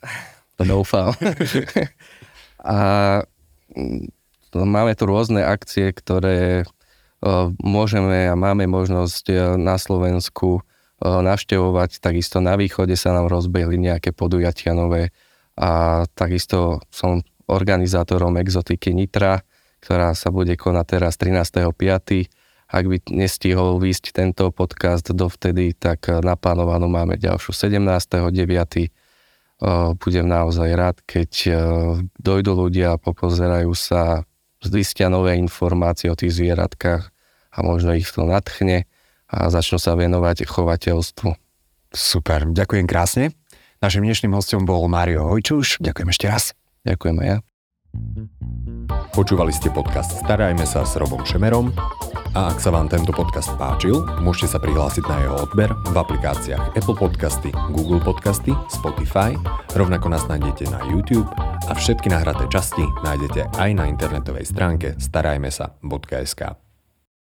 To doufám. a mm, máme tu rôzne akcie, ktoré môžeme a máme možnosť e, na Slovensku navštevovať. Takisto na východe sa nám rozbehli nejaké podujatia nové a takisto som organizátorom exotiky Nitra, ktorá sa bude konať teraz 13.5 ak by nestihol výsť tento podcast dovtedy, tak naplánovanú máme ďalšiu 17.9. Eh, budem naozaj rád, keď eh, dojdú ľudia, popozerajú sa, zistia nové informácie o tých zvieratkách a možno ich to nadchne a začnú sa venovať chovateľstvu. Super, ďakujem krásne. Našim dnešným hostom bol Mário Hojčuš. Ďakujem ešte raz. Ďakujem aj ja. Počúvali ste podcast Starajme sa s Robom Šemerom a ak sa vám tento podcast páčil, môžete sa prihlásiť na jeho odber v aplikáciách Apple Podcasty, Google Podcasty, Spotify, rovnako nás nájdete na YouTube a všetky nahraté časti nájdete aj na internetovej stránke starajmesa.sk.